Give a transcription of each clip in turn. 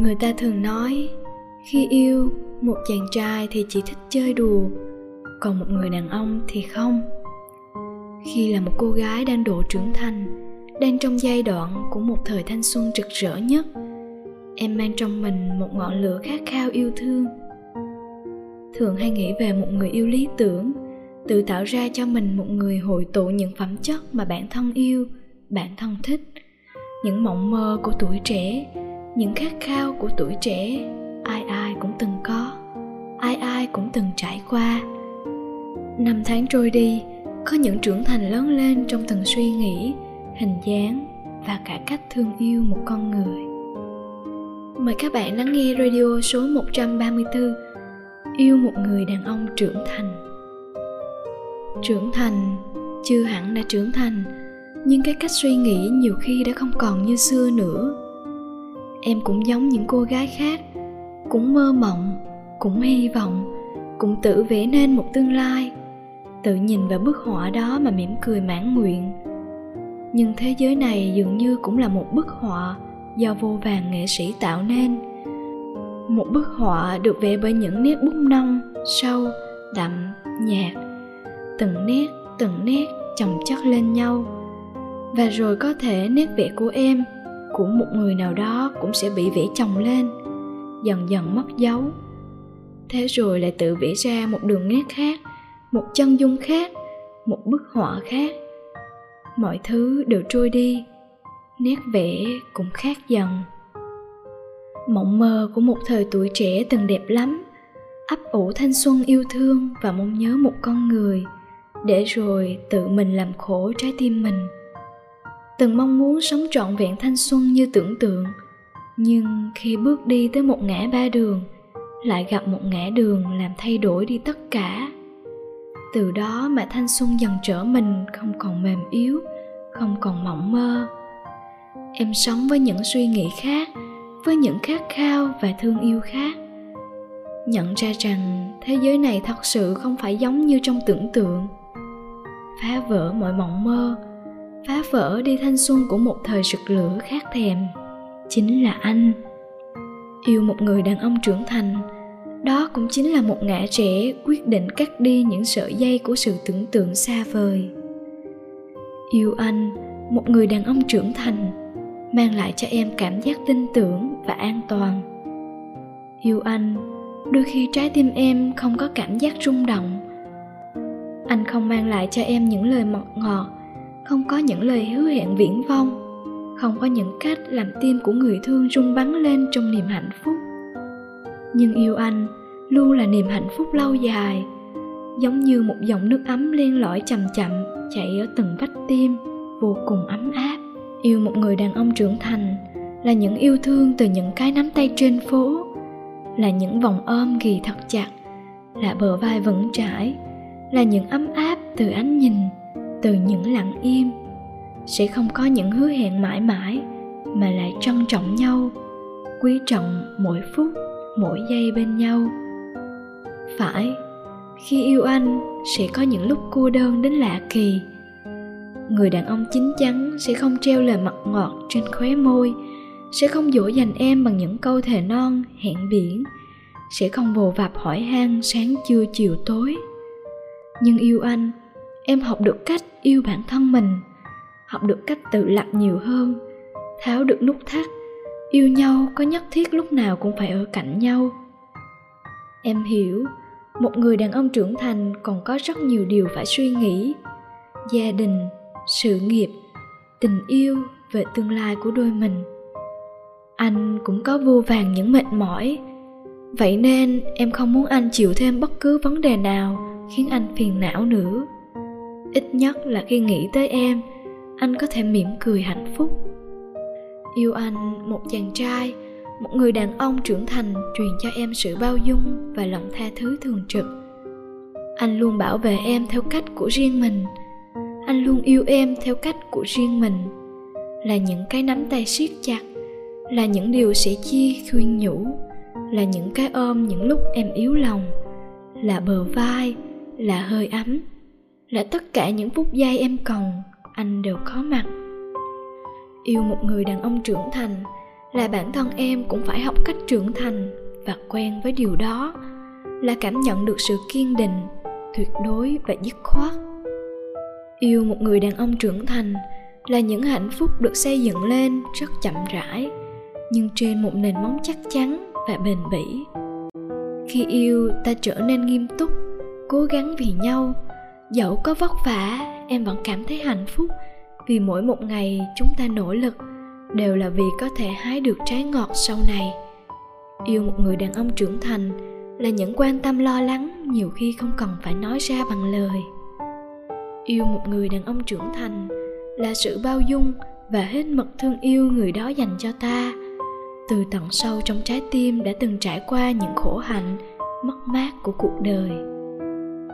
người ta thường nói, khi yêu một chàng trai thì chỉ thích chơi đùa, còn một người đàn ông thì không. Khi là một cô gái đang độ trưởng thành, đang trong giai đoạn của một thời thanh xuân rực rỡ nhất, em mang trong mình một ngọn lửa khát khao yêu thương. Thường hay nghĩ về một người yêu lý tưởng, tự tạo ra cho mình một người hội tụ những phẩm chất mà bản thân yêu, bản thân thích. Những mộng mơ của tuổi trẻ những khát khao của tuổi trẻ, ai ai cũng từng có, ai ai cũng từng trải qua. Năm tháng trôi đi, có những trưởng thành lớn lên trong từng suy nghĩ, hình dáng và cả cách thương yêu một con người. Mời các bạn lắng nghe radio số 134 yêu một người đàn ông trưởng thành. Trưởng thành, chưa hẳn đã trưởng thành, nhưng cái cách suy nghĩ nhiều khi đã không còn như xưa nữa em cũng giống những cô gái khác, cũng mơ mộng, cũng hy vọng, cũng tự vẽ nên một tương lai, tự nhìn vào bức họa đó mà mỉm cười mãn nguyện. Nhưng thế giới này dường như cũng là một bức họa do vô vàng nghệ sĩ tạo nên. Một bức họa được vẽ bởi những nét bút nông, sâu, đậm, nhạt, từng nét từng nét chồng chất lên nhau. Và rồi có thể nét vẽ của em của một người nào đó cũng sẽ bị vẽ chồng lên, dần dần mất dấu. Thế rồi lại tự vẽ ra một đường nét khác, một chân dung khác, một bức họa khác. Mọi thứ đều trôi đi, nét vẽ cũng khác dần. Mộng mơ của một thời tuổi trẻ từng đẹp lắm, ấp ủ thanh xuân yêu thương và mong nhớ một con người, để rồi tự mình làm khổ trái tim mình từng mong muốn sống trọn vẹn thanh xuân như tưởng tượng. Nhưng khi bước đi tới một ngã ba đường, lại gặp một ngã đường làm thay đổi đi tất cả. Từ đó mà thanh xuân dần trở mình, không còn mềm yếu, không còn mộng mơ. Em sống với những suy nghĩ khác, với những khát khao và thương yêu khác. Nhận ra rằng thế giới này thật sự không phải giống như trong tưởng tượng. Phá vỡ mọi mộng mơ phá vỡ đi thanh xuân của một thời rực lửa khát thèm. Chính là anh. Yêu một người đàn ông trưởng thành, đó cũng chính là một ngã trẻ quyết định cắt đi những sợi dây của sự tưởng tượng xa vời. Yêu anh, một người đàn ông trưởng thành, mang lại cho em cảm giác tin tưởng và an toàn. Yêu anh, đôi khi trái tim em không có cảm giác rung động. Anh không mang lại cho em những lời mọt ngọt không có những lời hứa hẹn viễn vông không có những cách làm tim của người thương rung bắn lên trong niềm hạnh phúc. Nhưng yêu anh luôn là niềm hạnh phúc lâu dài, giống như một dòng nước ấm len lỏi chậm chậm chảy ở từng vách tim, vô cùng ấm áp. Yêu một người đàn ông trưởng thành là những yêu thương từ những cái nắm tay trên phố, là những vòng ôm ghì thật chặt, là bờ vai vững chãi, là những ấm áp từ ánh nhìn từ những lặng im, sẽ không có những hứa hẹn mãi mãi mà lại trân trọng nhau, quý trọng mỗi phút, mỗi giây bên nhau. Phải, khi yêu anh sẽ có những lúc cô đơn đến lạ kỳ. Người đàn ông chín chắn sẽ không treo lời mật ngọt trên khóe môi, sẽ không dỗ dành em bằng những câu thề non, hẹn biển, sẽ không vồ vập hỏi han sáng trưa chiều tối. Nhưng yêu anh em học được cách yêu bản thân mình, học được cách tự lập nhiều hơn, tháo được nút thắt. Yêu nhau có nhất thiết lúc nào cũng phải ở cạnh nhau. Em hiểu, một người đàn ông trưởng thành còn có rất nhiều điều phải suy nghĩ. Gia đình, sự nghiệp, tình yêu về tương lai của đôi mình. Anh cũng có vô vàng những mệt mỏi. Vậy nên em không muốn anh chịu thêm bất cứ vấn đề nào khiến anh phiền não nữa ít nhất là khi nghĩ tới em, anh có thể mỉm cười hạnh phúc. Yêu anh một chàng trai, một người đàn ông trưởng thành truyền cho em sự bao dung và lòng tha thứ thường trực. Anh luôn bảo vệ em theo cách của riêng mình. Anh luôn yêu em theo cách của riêng mình. Là những cái nắm tay siết chặt, là những điều sẻ chia, khuyên nhủ, là những cái ôm những lúc em yếu lòng, là bờ vai, là hơi ấm là tất cả những phút giây em còn, anh đều có mặt. Yêu một người đàn ông trưởng thành, là bản thân em cũng phải học cách trưởng thành và quen với điều đó, là cảm nhận được sự kiên định, tuyệt đối và dứt khoát. Yêu một người đàn ông trưởng thành là những hạnh phúc được xây dựng lên rất chậm rãi, nhưng trên một nền móng chắc chắn và bền bỉ. Khi yêu, ta trở nên nghiêm túc, cố gắng vì nhau dẫu có vất vả, em vẫn cảm thấy hạnh phúc. Vì mỗi một ngày chúng ta nỗ lực, đều là vì có thể hái được trái ngọt sau này. Yêu một người đàn ông trưởng thành là những quan tâm lo lắng nhiều khi không cần phải nói ra bằng lời. Yêu một người đàn ông trưởng thành là sự bao dung và hết mực thương yêu người đó dành cho ta. Từ tận sâu trong trái tim đã từng trải qua những khổ hạnh, mất mát của cuộc đời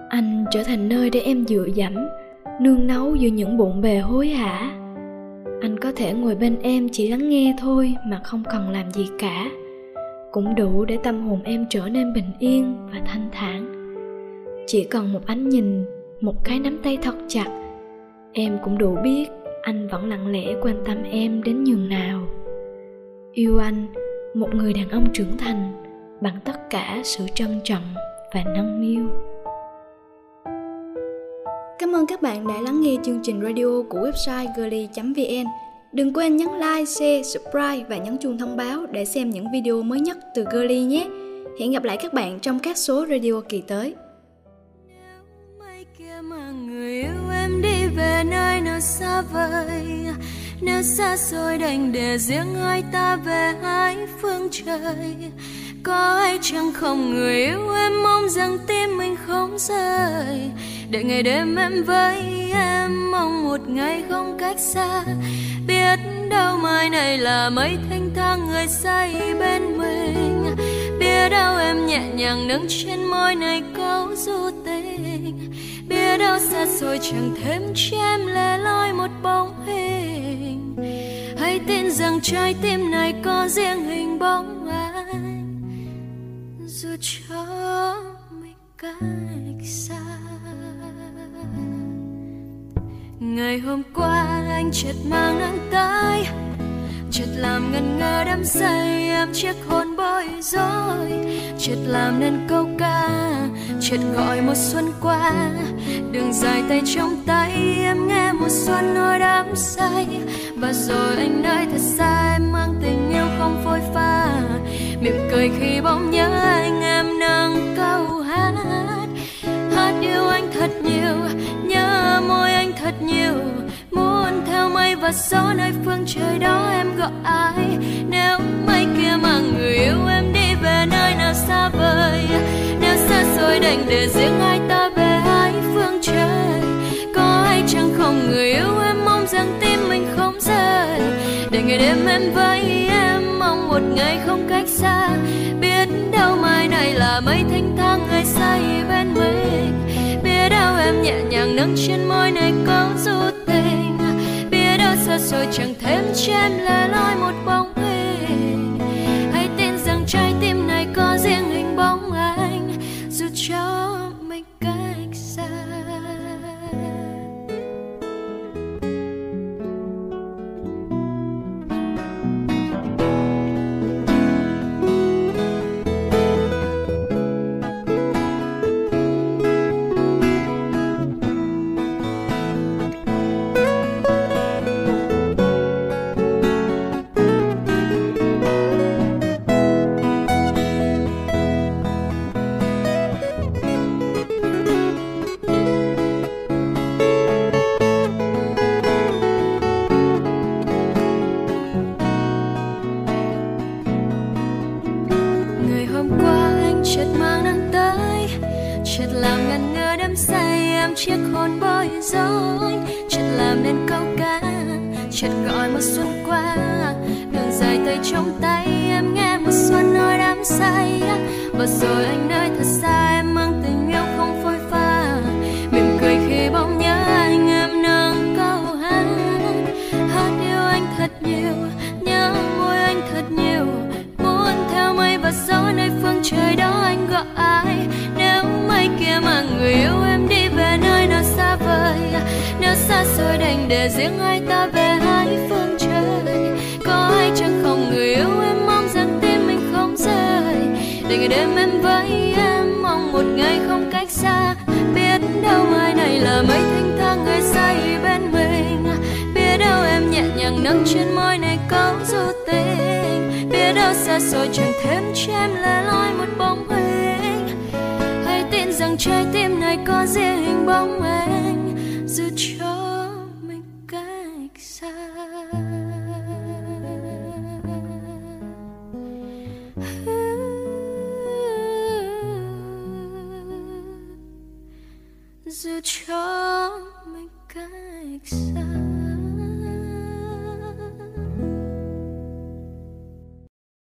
anh trở thành nơi để em dựa dẫm, nương náu giữa những bộn bề hối hả? Anh có thể ngồi bên em chỉ lắng nghe thôi mà không cần làm gì cả. Cũng đủ để tâm hồn em trở nên bình yên và thanh thản. Chỉ cần một ánh nhìn, một cái nắm tay thật chặt, em cũng đủ biết anh vẫn lặng lẽ quan tâm em đến nhường nào. Yêu anh, một người đàn ông trưởng thành, bằng tất cả sự trân trọng và nâng niu ơn các bạn đã lắng nghe chương trình radio của website girly.vn. Đừng quên nhấn like, share, subscribe và nhấn chuông thông báo để xem những video mới nhất từ Girly nhé. Hẹn gặp lại các bạn trong các số radio kỳ tới. người yêu em đi về nơi nào xa vời nếu xa xôi đành để riêng hai ta về hai phương trời có ai chẳng không người yêu em, mong rằng tim mình không rời để ngày đêm em với em, mong một ngày không cách xa. Biết đâu mai này là mấy thanh thang người say bên mình. Biết đâu em nhẹ nhàng nâng trên môi này câu du tình. Biết đâu xa xôi chẳng thêm cho em lẻ loi một bóng hình. Hãy tin rằng trái tim này có riêng hình bóng dù cho mình cách xa. Ngày hôm qua anh chợt mang nắng tay chợt làm ngần ngơ đắm say em chiếc hôn bối rối, chợt làm nên câu ca, chợt gọi một xuân qua. Đường dài tay trong tay em nghe một xuân nỗi đắm say, và rồi anh nơi thật xa em mang tình yêu không phôi pha, mỉm cười khi bỗng nhớ và gió nơi phương trời đó em gọi ai? Nếu mây kia mà người yêu em đi về nơi nào xa vời, nếu xa xôi đành để riêng hai ta về hai phương trời. Có ai chẳng không người yêu em mong rằng tim mình không rời? Để ngày đêm em với em mong một ngày không cách xa. Biết đâu mai này là mây thanh thang ngày say bên mình. Biết đâu em nhẹ nhàng nâng trên môi này câu du tình biết xa xôi chẳng thêm cho em lẻ loi một bóng hình chợt gọi mùa xuân qua. Đường dài tay trong tay em nghe một xuân nỗi đắm say. Và rồi anh nơi thật xa em mang tình yêu không phôi pha. Mỉm cười khi bỗng nhớ anh em nâng câu hát. Hát yêu anh thật nhiều, nhớ môi anh thật nhiều. Muốn theo mây và gió nơi phương trời đó anh gọi ai? Nếu mây kia mà người yêu em đi về nơi nào xa vời? Nếu xa xôi đành để riêng anh nắng trên môi này câu du tình. Biết đâu xa xôi chẳng thêm cho em lẻ loi một bóng hình. Hãy tin rằng trái tim này có riêng hình bóng anh dù cho mình cách xa.